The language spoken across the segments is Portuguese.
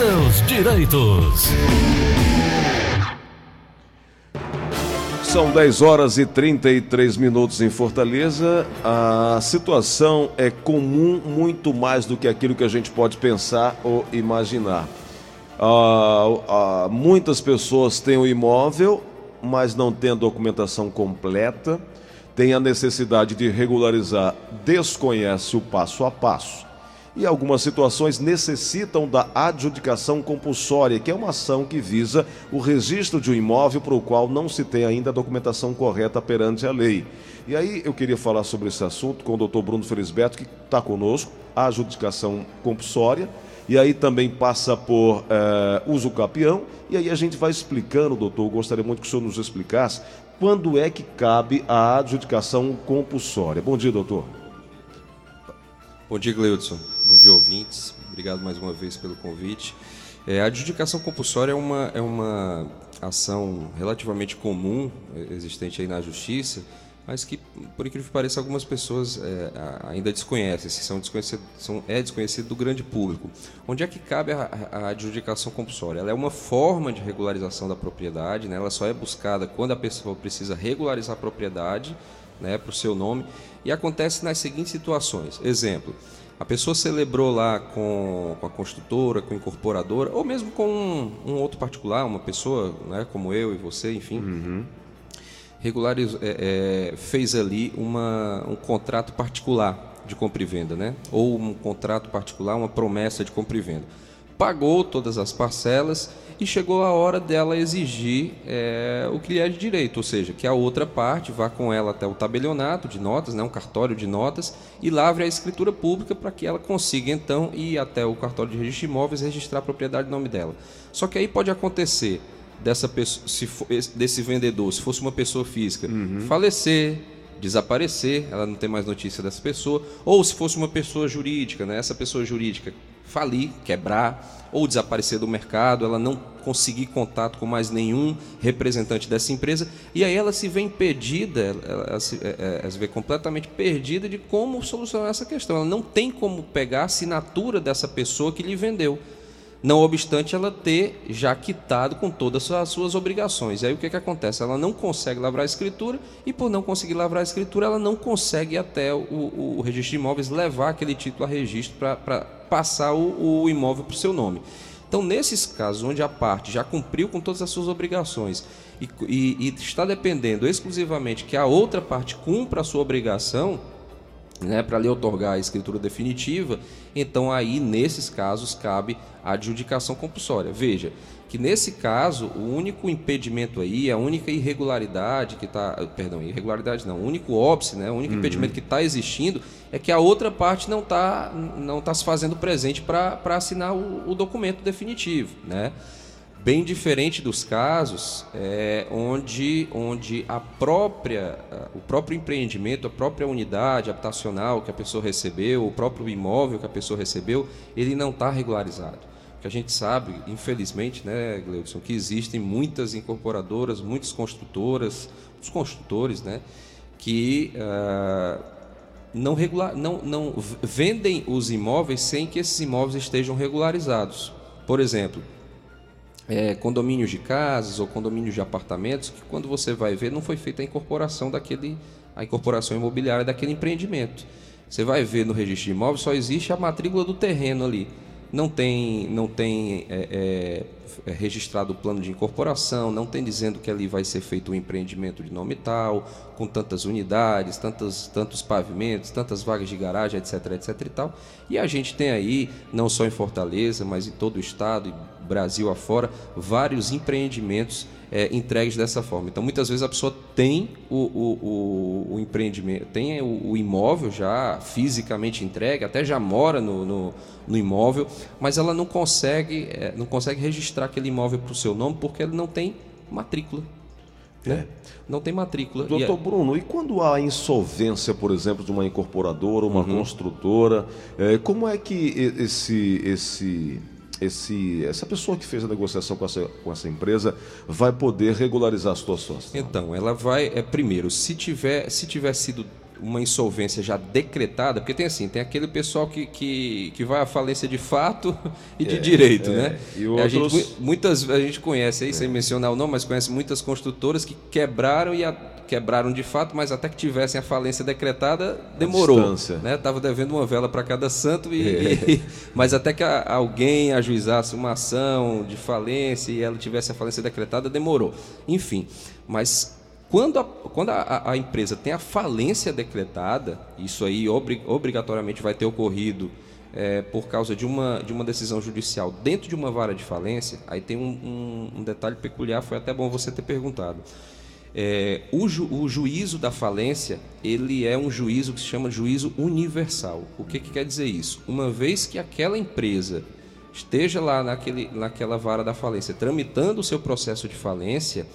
seus direitos. São 10 horas e 33 minutos em Fortaleza. A situação é comum muito mais do que aquilo que a gente pode pensar ou imaginar. Ah, ah, muitas pessoas têm o imóvel, mas não têm a documentação completa, têm a necessidade de regularizar, desconhece o passo a passo e algumas situações necessitam da adjudicação compulsória, que é uma ação que visa o registro de um imóvel para o qual não se tem ainda a documentação correta perante a lei. E aí eu queria falar sobre esse assunto com o doutor Bruno Felisberto, que está conosco, a adjudicação compulsória, e aí também passa por é, uso capião, e aí a gente vai explicando, doutor, gostaria muito que o senhor nos explicasse quando é que cabe a adjudicação compulsória. Bom dia, doutor. Bom dia, Gleudson. Bom dia, ouvintes. Obrigado mais uma vez pelo convite. É, a adjudicação compulsória é uma, é uma ação relativamente comum é, existente aí na justiça, mas que, por incrível que pareça, algumas pessoas é, ainda desconhecem, são desconhecido, são, é desconhecido do grande público. Onde é que cabe a, a, adjudicação compulsória? Ela é uma forma de regularização da propriedade, né? ela só é buscada quando a pessoa precisa regularizar a propriedade né, para o seu nome, e acontece nas seguintes situações. Exemplo, a pessoa celebrou lá com, com a construtora, com a incorporadora, ou mesmo com um, um outro particular, uma pessoa né, como eu e você, enfim. Uhum. Regularizou, é, é, fez ali uma, um contrato particular de compra e venda, né? Ou um contrato particular, uma promessa de compra e venda. Pagou todas as parcelas e chegou a hora dela exigir é, o que lhe é de direito, ou seja, que a outra parte vá com ela até o tabelionato de notas, né, um cartório de notas, e lavre a escritura pública para que ela consiga então ir até o cartório de registro de imóveis e registrar a propriedade no nome dela. Só que aí pode acontecer dessa pessoa, se for, desse vendedor, se fosse uma pessoa física, uhum. falecer, desaparecer, ela não tem mais notícia dessa pessoa, ou se fosse uma pessoa jurídica, né, essa pessoa jurídica falir, quebrar ou desaparecer do mercado, ela não conseguir contato com mais nenhum representante dessa empresa, e aí ela se vê impedida, ela, se, é, é, ela se vê completamente perdida de como solucionar essa questão. Ela não tem como pegar a assinatura dessa pessoa que lhe vendeu não obstante ela ter já quitado com todas as suas obrigações. E aí o que, que acontece? Ela não consegue lavrar a escritura e, por não conseguir lavrar a escritura, ela não consegue até o, o, o registro de imóveis levar aquele título a registro para passar o, o imóvel para o seu nome. Então, nesses casos onde a parte já cumpriu com todas as suas obrigações e, e, e está dependendo exclusivamente que a outra parte cumpra a sua obrigação, né, para lhe otorgar a escritura definitiva, então aí nesses casos cabe a adjudicação compulsória. Veja que nesse caso o único impedimento aí, a única irregularidade que está, perdão, irregularidade não, o único óbice, né, o único uhum. impedimento que está existindo é que a outra parte não está não tá se fazendo presente para assinar o, o documento definitivo, né? Bem diferente dos casos é, onde, onde a própria, o próprio empreendimento, a própria unidade habitacional que a pessoa recebeu, o próprio imóvel que a pessoa recebeu, ele não está regularizado. Porque a gente sabe, infelizmente, né, Gleudson, que existem muitas incorporadoras, muitas construtoras, os construtores, né, que uh, não, regular, não, não vendem os imóveis sem que esses imóveis estejam regularizados. Por exemplo, é, condomínios de casas ou condomínios de apartamentos que quando você vai ver não foi feita a incorporação daquele a incorporação imobiliária daquele empreendimento. Você vai ver no registro de imóveis só existe a matrícula do terreno ali. Não tem, não tem é, é, registrado o plano de incorporação, não tem dizendo que ali vai ser feito um empreendimento de nome tal, com tantas unidades, tantos, tantos pavimentos, tantas vagas de garagem, etc, etc e tal. E a gente tem aí, não só em Fortaleza, mas em todo o estado, Brasil afora, vários empreendimentos é, entregues dessa forma. Então, muitas vezes a pessoa tem o, o, o, o empreendimento, tem o, imóvel já fisicamente entregue, até já mora no, no, no imóvel, mas ela não consegue, é, não consegue registrar aquele imóvel para o seu nome porque ele não tem matrícula. Né? É. Não tem matrícula. Doutor e Bruno, e quando há insolvência, por exemplo, de uma incorporadora, uma uhum. construtora, é, como é que esse, esse esse, essa pessoa que fez a negociação com essa, com essa empresa vai poder regularizar a situação? Então, ela vai, é, primeiro, se tiver, se tiver sido uma insolvência já decretada, porque tem assim, tem aquele pessoal que, que, que vai à falência de fato e de É, direito, é. né? E a, gente, outros- mu- muitas a gente conhece aí, sem mencionar o nome, mas conhece muitas construtoras que quebraram e a- quebraram de fato, mas até que tivessem a falência decretada, demorou. Né? Tava devendo uma vela para cada santo, e, É. e- mas até que a- alguém ajuizasse uma ação de falência e ela tivesse a falência decretada, demorou. Enfim, mas quando a, quando a- a, empresa tem a falência decretada, isso aí obri- obrigatoriamente vai ter ocorrido é, por causa de uma, de uma decisão judicial dentro de uma vara de falência, aí tem um, um- um detalhe peculiar, foi até bom você ter perguntado. É, o, ju- o juízo da falência, ele é um juízo que se chama juízo universal. O que, que quer dizer isso? Uma vez que aquela empresa esteja lá naquele, naquela vara da falência, tramitando o seu processo de falência,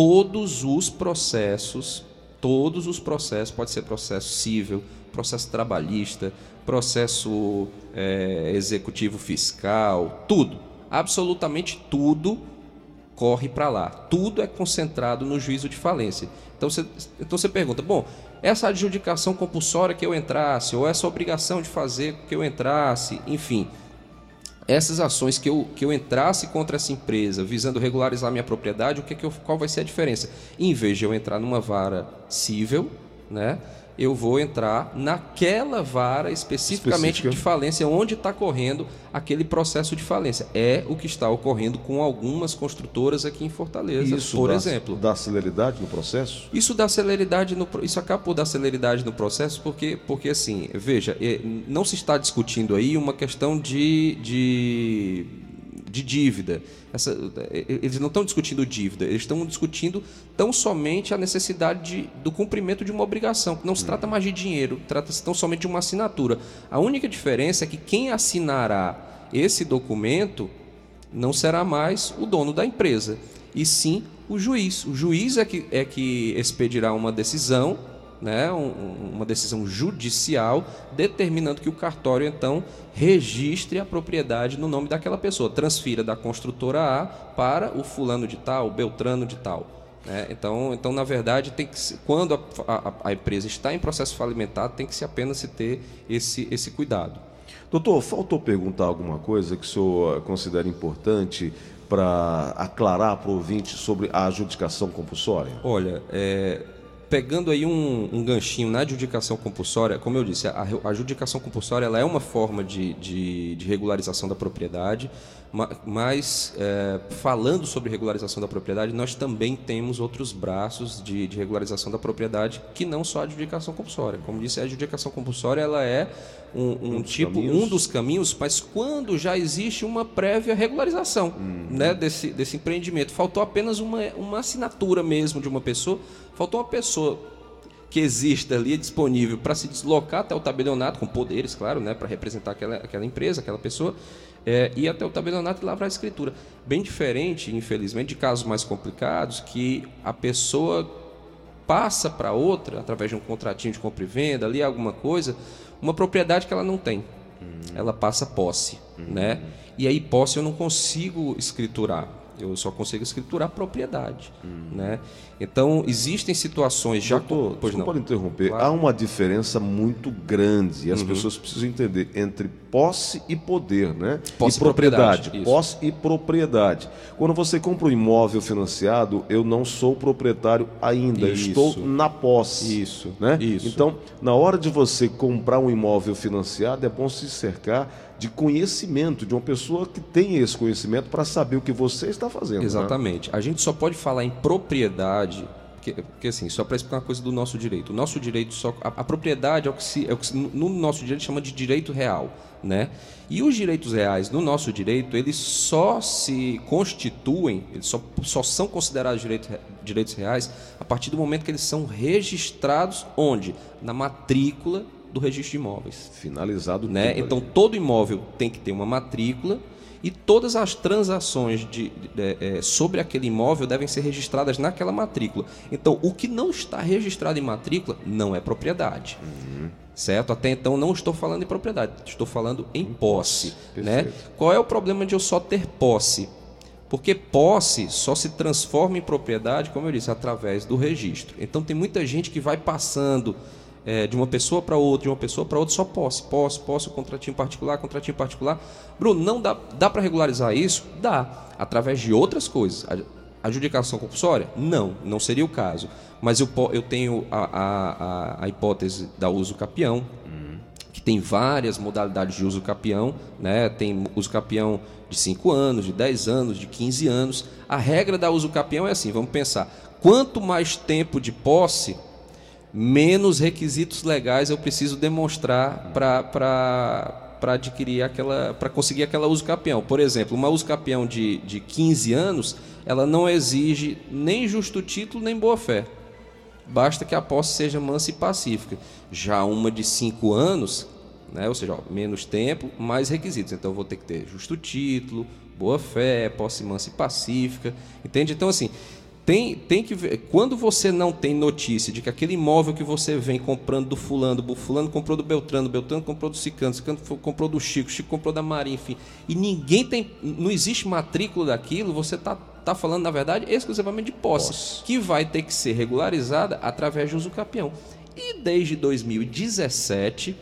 todos os processos, todos os processos, pode ser processo civil, processo trabalhista, processo é, executivo fiscal, tudo, absolutamente tudo corre para lá. Tudo é concentrado no juízo de falência. Então você, então você pergunta, bom, essa adjudicação compulsória que eu entrasse, ou essa obrigação de fazer que eu entrasse, enfim, essas ações que eu, que eu entrasse contra essa empresa visando regularizar minha propriedade, o que que eu, qual vai ser a diferença? Em vez de eu entrar numa vara civil, né, eu vou entrar naquela vara especificamente Específica. de falência, onde está correndo aquele processo de falência. É o que está ocorrendo com algumas construtoras aqui em Fortaleza, Isso por dá, exemplo. dá celeridade no processo? Isso dá celeridade no isso acaba por dar celeridade no processo porque porque assim veja eh, não se está discutindo aí uma questão de, de de dívida Essa- eh, eles não estão discutindo dívida eles estão discutindo tão somente a necessidade de- do cumprimento de uma obrigação não se trata mais de dinheiro trata-se tão somente de uma assinatura a única diferença é que quem assinará esse documento não será mais o dono da empresa, e sim o juiz. O juiz é que, é que expedirá uma decisão, né, um- um- uma decisão judicial, determinando que o cartório, então, registre a propriedade no nome daquela pessoa, transfira da construtora A para o fulano de tal, o Beltrano de tal. né? Então, então, na verdade, tem que se- quando a, a- a empresa está em processo falimentar, tem que se apenas se ter esse, esse cuidado. Doutor, faltou perguntar alguma coisa que o senhor eh, considera importante para aclarar para o ouvinte sobre a adjudicação compulsória? Olha, é, pegando aí um, um ganchinho na adjudicação compulsória, como eu disse, a, a adjudicação compulsória ela é uma forma de, de- de regularização da propriedade, ma- mas é, falando sobre regularização da propriedade, nós também temos outros braços de, de regularização da propriedade que não só a adjudicação compulsória. Como disse, a adjudicação compulsória ela é um, um dos tipo, caminhos. um dos caminhos, mas quando já existe uma prévia regularização né, desse, desse empreendimento. Faltou apenas uma, uma assinatura mesmo de uma pessoa, faltou uma pessoa que exista ali disponível para se deslocar até o tabelionato, com poderes, claro, né, para representar aquela, aquela empresa, aquela pessoa, é, ir até o tabelionato e lavrar a escritura. Bem diferente, infelizmente, de casos mais complicados, que a pessoa passa para outra, através de um contratinho de compra e venda, ali alguma coisa, uma propriedade que ela não tem. Ela passa posse, né? E aí posse eu não consigo escriturar. Eu só consigo escriturar propriedade, né? Então existem situações já Doutor, pois não. interromper. Claro. Uhum. Há uma diferença muito grande e as pessoas precisam entender entre posse e poder, né? Posse e propriedade, propriedade. Posse e propriedade. Quando você compra um imóvel financiado, eu não sou proprietário ainda, Isso. estou na posse. Isso, Né? isso. Então, na hora de você comprar um imóvel financiado, é bom se cercar de conhecimento, de uma pessoa que tem esse conhecimento para saber o que você está fazendo. né? Exatamente. A gente só pode falar em propriedade, porque, porque assim, só para explicar uma coisa do nosso direito. O nosso direito só. A, a propriedade é o, que se, é o que se- no nosso direito chama de direito real. Né? E os direitos reais no nosso direito, eles só se constituem, eles só, só são considerados direitos, re- direitos reais a partir do momento que eles são registrados onde? Na matrícula do registro de imóveis Finalizado né? tudo Então ali. todo imóvel tem que ter uma matrícula e todas as transações de, de- é, sobre aquele imóvel devem ser registradas naquela matrícula. Então o que não está registrado em matrícula não é propriedade. Certo? Até então não estou falando em propriedade, estou falando em posse. Né? Qual é o problema de eu só ter posse? Porque posse só se transforma em propriedade, como eu disse, através do registro. Então tem muita gente que vai passando é, de uma pessoa para outra, de uma pessoa para outra, só posse, posse, posse, contratinho particular, contratinho particular. Bruno, não dá, dá para regularizar isso? Dá, através de outras coisas. A adjudicação compulsória? Não, não seria o caso. Mas eu, eu tenho a, a, a hipótese da uso capião, que tem várias modalidades de uso capião, né? tem uso capião de 5 anos, de 10 anos, de 15 anos. A regra da uso capião é assim, vamos pensar, quanto mais tempo de posse, menos requisitos legais eu preciso demonstrar para para adquirir aquela, para conseguir aquela uso capião. Por exemplo, uma uso capião de, de 15 anos, ela não exige nem justo título nem boa fé. Basta que a posse seja mansa e pacífica. Já uma de 5 anos, né, ou seja, ó, menos tempo, mais requisitos. Então eu vou ter que ter justo título, boa fé, posse mansa e pacífica. Entende? Então assim, tem, tem que ver. Quando você não tem notícia de que aquele imóvel que você vem comprando do fulano, o fulano comprou do Beltrano, Beltrano comprou do Cicano, Cicano comprou do Chico, Chico comprou da Maria, enfim, e ninguém tem. Não existe matrícula daquilo, você está tá falando, na verdade, exclusivamente de posse, posse, que vai ter que ser regularizada através de uso capião. E desde 2017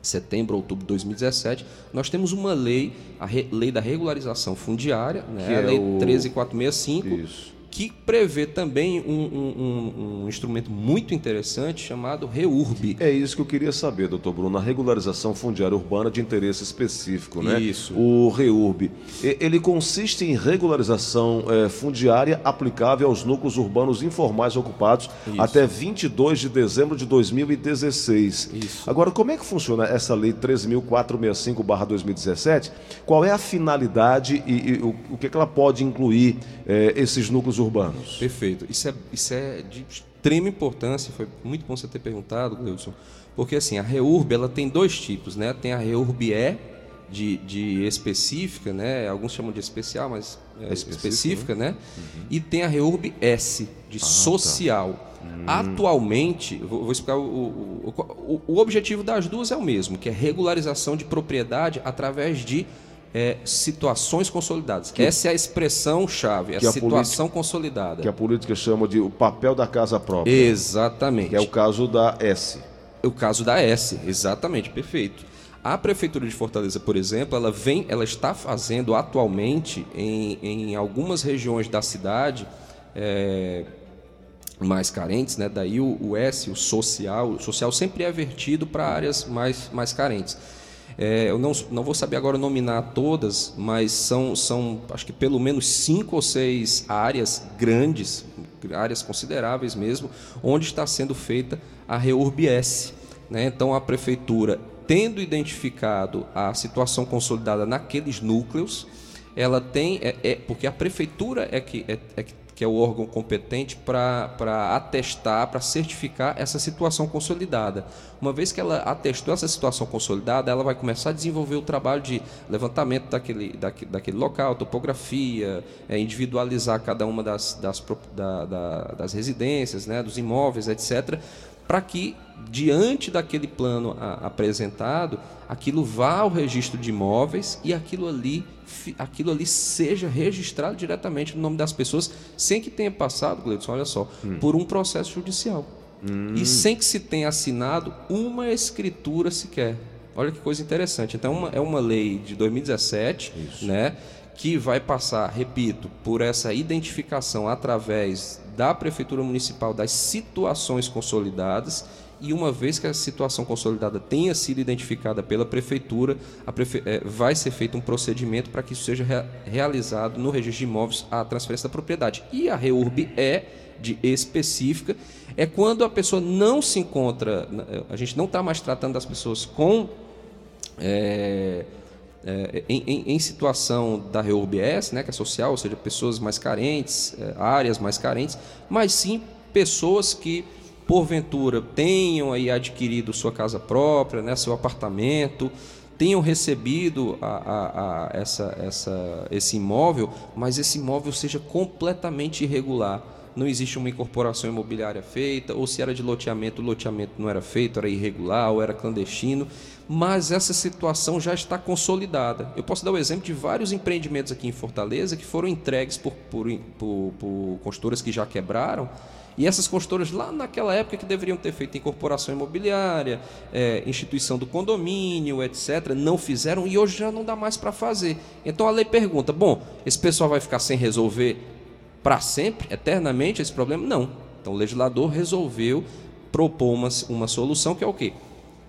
setembro, outubro de 2017, nós temos uma lei, a re, lei da regularização fundiária, né? a é lei o... 13465, Isso que prevê também um, um, um, instrumento muito interessante chamado REURB. É isso que eu queria saber, doutor Bruno, a regularização fundiária urbana de interesse específico, né? Isso. O REURB. Ele consiste em regularização é, fundiária aplicável aos núcleos urbanos informais ocupados isso. até 22 de dezembro de 2016. Isso. Agora, como é que funciona essa lei 13.465-2017? Qual é a finalidade e, e o, o que, é que ela pode incluir é, esses núcleos urbanos? Urbanos. Perfeito. Isso é, isso é de extrema importância, foi muito bom você ter perguntado, Gleudson, porque assim, a REURB ela tem dois tipos, né? Tem a REURB E, de, de específica, né? Alguns chamam de especial, mas é, é específica, né? né? Uhum. E tem a REURB S, de ah, tá. social. Tá. Hum. Atualmente, vou, vou explicar o, o, o, o objetivo das duas é o mesmo, que é regularização de propriedade através de é, situações consolidadas. Que, Essa é a expressão chave, é a situação consolidada. Que a política chama de o papel da casa própria. Exatamente. Que é o caso da S. O caso da S, exatamente, perfeito. A prefeitura de Fortaleza, por exemplo, ela vem, ela está fazendo atualmente em, em algumas regiões da cidade é, mais carentes, né? Daí o, o S, o social, o social sempre é vertido para áreas mais, mais carentes. É, eu não, não vou saber agora nominar todas, mas são, são acho que pelo menos cinco ou seis áreas grandes, áreas consideráveis mesmo, onde está sendo feita a REURBS. Né? Então a prefeitura, tendo identificado a situação consolidada naqueles núcleos, ela tem. É, é porque a prefeitura é que, é, é que que é o órgão competente para atestar, para certificar essa situação consolidada. Uma vez que ela atestou essa situação consolidada, ela vai começar a desenvolver o trabalho de levantamento daquele, daquele, daquele local, topografia, é, individualizar cada uma das, das, da, da, das residências, né, dos imóveis, etc., para que, diante daquele plano a, apresentado, aquilo vá ao registro de imóveis e aquilo ali, aquilo ali seja registrado diretamente no nome das pessoas, sem que tenha passado, Gleudson, olha só, hum. por um processo judicial. Hum. E sem que se tenha assinado uma escritura sequer. Olha que coisa interessante. Então, uma, é uma lei de 2017, Isso. né? que vai passar, repito, por essa identificação através da Prefeitura Municipal das situações consolidadas e uma vez que a situação consolidada tenha sido identificada pela prefeitura, prefe... é, vai ser feito um procedimento para que isso seja re... realizado no registro de imóveis a transferência da propriedade. E a REURB é de específica, é quando a pessoa não se encontra, a gente não está mais tratando das pessoas com é, é, em, em, em, situação da REURBS, né, que é social, ou seja, pessoas mais carentes, é, áreas mais carentes, mas sim pessoas que porventura tenham aí adquirido sua casa própria, né, seu apartamento, tenham recebido a, a, a essa, essa, esse imóvel, mas esse imóvel seja completamente irregular. Não existe uma incorporação imobiliária feita, ou se era de loteamento, o loteamento não era feito, era irregular ou era clandestino, mas essa situação já está consolidada. Eu posso dar o exemplo de vários empreendimentos aqui em Fortaleza que foram entregues por, por, por, por construtoras que já quebraram E essas construtoras, lá naquela época, que deveriam ter feito incorporação imobiliária, é, instituição do condomínio, etc., não fizeram e hoje já não dá mais para fazer. Então a lei pergunta: bom, esse pessoal vai ficar sem resolver para sempre, eternamente, esse problema? Não. Então o legislador resolveu propor uma, uma solução que é o quê?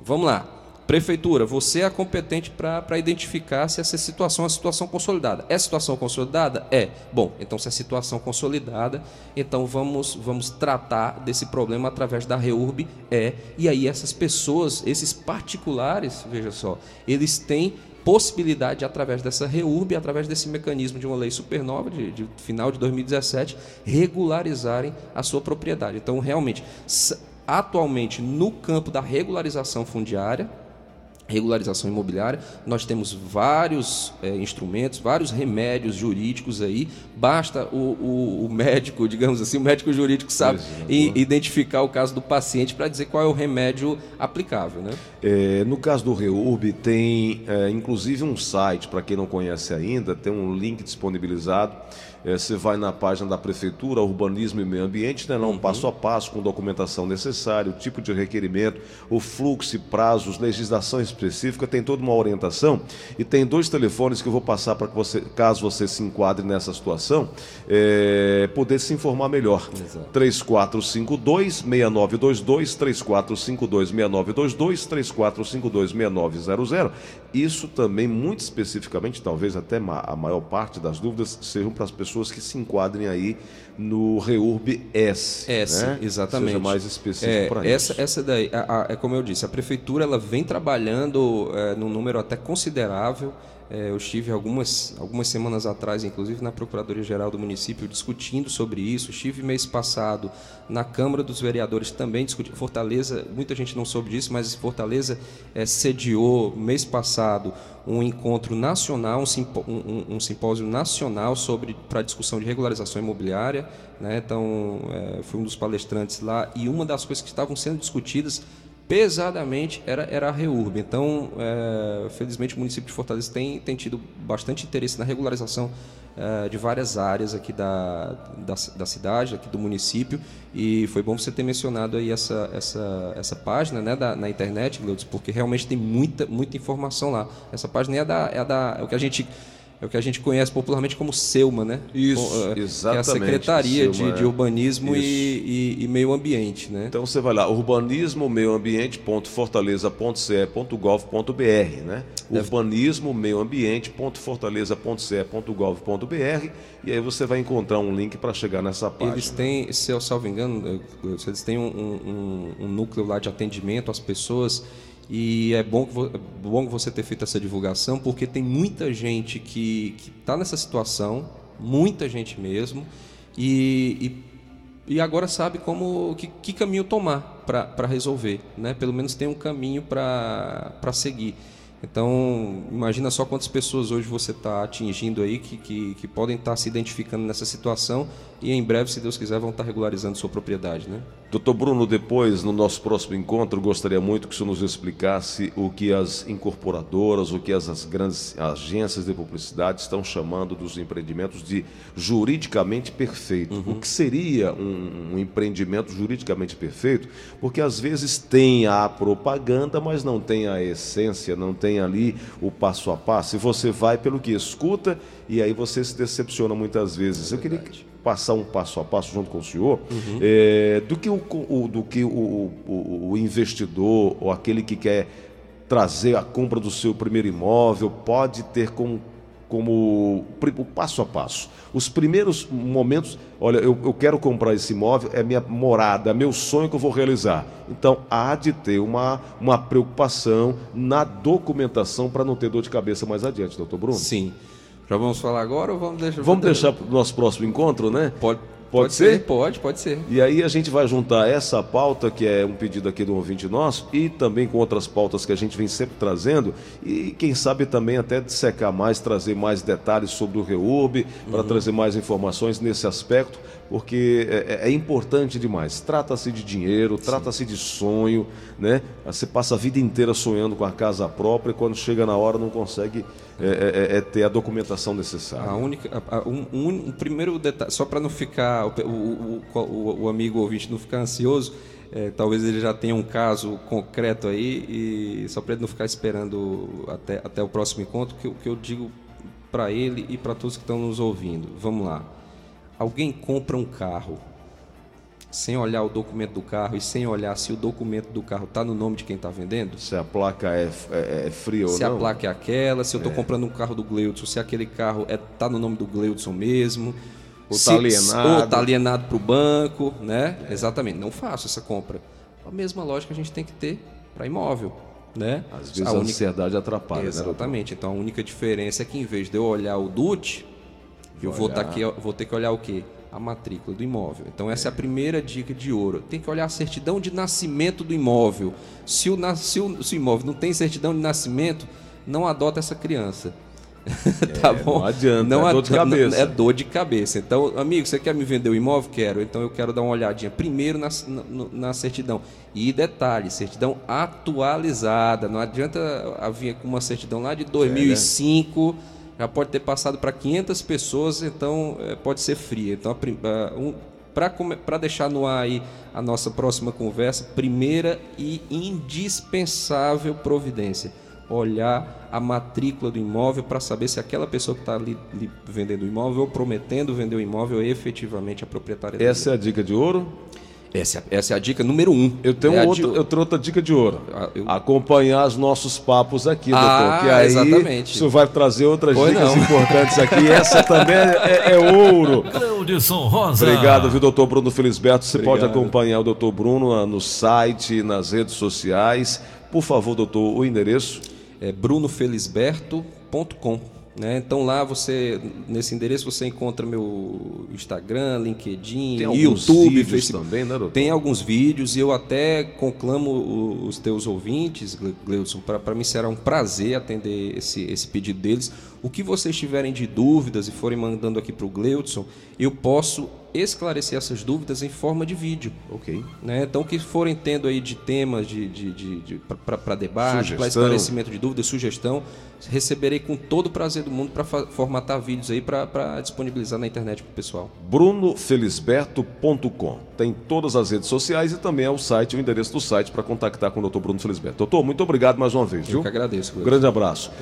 Vamos lá. Prefeitura, você é competente para identificar se essa situação é situação consolidada. É situação consolidada? É. Bom, então se é situação consolidada, então vamos, vamos tratar desse problema através da REURB? É. E aí essas pessoas, esses particulares, veja só, eles têm possibilidade, através dessa REURB, através desse mecanismo de uma lei supernova de, de final de 2017, regularizarem a sua propriedade. Então, realmente, atualmente, no campo da regularização fundiária, regularização imobiliária. Nós temos vários é, instrumentos, vários remédios jurídicos aí. Basta o, o, o, médico, digamos assim, o médico jurídico sabe identificar o caso do paciente para dizer qual é o remédio aplicável. Né? É, no caso do REURB, tem é, inclusive um site, para quem não conhece ainda, tem um link disponibilizado é, você vai na página da Prefeitura, Urbanismo e Meio Ambiente, né, um uhum. passo a passo com documentação necessária, o tipo de requerimento, o fluxo, prazos, legislação específica, tem toda uma orientação e tem dois telefones que eu vou passar para que você, caso você se enquadre nessa situação, é, poder se informar melhor. Exato. 3452-6922, 3452-6922, 3452-6900. Isso também, muito especificamente, talvez até a maior parte das dúvidas sejam para as pessoas pessoas que se enquadrem aí no REURB S. S, né? exatamente. Seja mais específico é, para essa, isso. Essa daí, é como eu disse, a prefeitura ela vem trabalhando é, num número até considerável é, eu estive algumas, algumas semanas atrás, inclusive na Procuradoria-Geral do município, discutindo sobre isso. Estive mês passado na Câmara dos Vereadores também discutindo. Fortaleza, muita gente não soube disso, mas Fortaleza é, sediou mês passado um encontro nacional, um, simpó um, um simpósio nacional sobre para discussão de regularização imobiliária. Né? Então, é, fui um dos palestrantes lá e uma das coisas que estavam sendo discutidas pesadamente era, era a REURB. Então, é, felizmente, o município de Fortaleza tem, tem tido bastante interesse na regularização é, de várias áreas aqui da, da, da, cidade, aqui do município. E foi bom você ter mencionado aí essa, essa, essa página né, da, na internet, Gleudson, porque realmente tem muita, muita informação lá. Essa página é, da, é, da, é o que a gente é o que a gente conhece popularmente como SEUMA, né? Isso, exatamente. Que é a Secretaria de, de, é. Urbanismo e, e, e, Meio Ambiente, né? Então você vai lá, urbanismo, meio ambiente, ponto fortaleza, ponto ce, ponto gov, ponto br, né? Deve... Urbanismo, meio ambiente, ponto fortaleza, ponto ce, ponto gov, ponto br, e aí você vai encontrar um link para chegar nessa página. Eles têm, se eu salvo engano, eles têm um, um, um núcleo lá de atendimento às pessoas e é bom, é bom você ter feito essa divulgação, porque tem muita gente que está nessa situação, muita gente mesmo, e, e, e agora sabe como que, que caminho tomar para resolver. Né? Pelo menos tem um caminho para seguir. Então, imagina só quantas pessoas hoje você está atingindo aí que, que, que podem estar tá se identificando nessa situação e em breve, se Deus quiser, vão estar regularizando sua propriedade, né? Doutor Bruno, depois, no nosso próximo encontro, gostaria muito que o senhor nos explicasse o que as incorporadoras, o que as, as grandes agências de publicidade estão chamando dos empreendimentos de juridicamente perfeito. Uhum. O que seria um, um empreendimento juridicamente perfeito? Porque às vezes tem a propaganda, mas não tem a essência, não tem ali o passo a passo. E você vai pelo que escuta e aí você se decepciona muitas vezes. É Eu queria passar um passo a passo junto com o senhor uhum. é, do que, o, o do que o, o, o investidor ou aquele que quer trazer a compra do seu primeiro imóvel pode ter como como o passo a passo. Os primeiros momentos, olha, eu, eu, quero comprar esse imóvel, é minha morada, é meu sonho que eu vou realizar. Então, há de ter uma, uma preocupação na documentação para não ter dor de cabeça mais adiante, doutor Bruno? Sim. Já vamos falar agora ou vamos deixar? Vamos deixar para o nosso próximo encontro, né? Pode, Pode, pode ser? ser? Pode, pode ser. E aí a gente vai juntar essa pauta, que é um pedido aqui do ouvinte nosso, e também com outras pautas que a gente vem sempre trazendo, e quem sabe também até dissecar mais, trazer mais detalhes sobre o REURB, para uhum. trazer mais informações nesse aspecto, porque é, é, é importante demais. Trata-se de dinheiro, trata-se de sonho, né? Você passa a vida inteira sonhando com a casa própria e quando chega na hora não consegue é, é, é, é ter a documentação necessária. A única, a, a, um, um, um, primeiro detalhe, só para não ficar ficar, o, o, o, o amigo ouvinte não ficar ansioso, é, talvez ele já tenha um caso concreto aí, e só para ele não ficar esperando até, até o próximo encontro, que, que eu digo para ele e para todos que estão nos ouvindo. Vamos lá. Alguém compra um carro sem olhar o documento do carro e sem olhar se o documento do carro está no nome de quem está vendendo? Se a placa é, é, é fria ou se não? Se a placa é aquela, se eu estou é. comprando um carro do Gleudson, se aquele carro está é, no nome do Gleudson mesmo. Ou está alienado. Ou está alienado para o banco, né? Exatamente. Não faço essa compra. A mesma lógica a gente tem que ter para imóvel. Né? Às vezes a, a única... ansiedade atrapalha. Né, Exatamente. Né, então a única diferença é que em vez de eu olhar o DUT, eu vou, tá aqui, vou ter que olhar o quê? A matrícula do imóvel. Então essa é. é a primeira dica de ouro. Tem que olhar a certidão de nascimento do imóvel. Se o, se o, se o imóvel não tem certidão de nascimento, não adota essa criança. tá é, bom? Não adianta, não é dor de cabeça. É dor de cabeça. Então, amigo, você quer me vender o imóvel? Quero. Então eu quero dar uma olhadinha primeiro na, na, na certidão. E detalhe, certidão atualizada. Não adianta vir com uma certidão lá de 2005, é, já pode ter passado para 500 pessoas, então é, pode ser fria. Então, um, para deixar no ar aí a nossa próxima conversa, primeira e indispensável providência olhar a matrícula do imóvel para saber se aquela pessoa que está ali, ali, vendendo o imóvel ou prometendo vender o imóvel é efetivamente a proprietária Essa dele. é a dica de ouro? Essa, essa é a dica número um. Eu tenho, é outro, eu tenho outra dica de ouro. Ah, eu... Acompanhar os nossos papos aqui, doutor. Ah, que aí exatamente. Isso vai trazer outras pois dicas não. importantes aqui. Essa também é, é ouro. Cleudson Rosa. Obrigado, viu, doutor Bruno Felisberto. Você Obrigado. pode acompanhar o doutor Bruno no site, nas redes sociais. Por favor, doutor, o endereço é brunofelisberto.com. Né? Então lá você, nesse endereço você encontra meu Instagram, LinkedIn, Tem YouTube, Facebook. Também, né, doutor? Tem alguns vídeos e eu até conclamo os teus ouvintes, Gleudson, para mim será um prazer atender esse, esse pedido deles. O que vocês tiverem de dúvidas e forem mandando aqui para o Gleudson, eu posso esclarecer essas dúvidas em forma de vídeo. Ok. Né? Então, que forem tendo aí de temas de, de, de, de para debate, para esclarecimento de dúvidas, sugestão, receberei com todo o prazer do mundo para formatar vídeos aí para disponibilizar na internet para o pessoal. brunofelisberto.com Tem todas as redes sociais e também é o site, o endereço do site para contactar com o Dr. Bruno Felisberto. Doutor, muito obrigado mais uma vez, viu? Eu que agradeço. Grande abraço.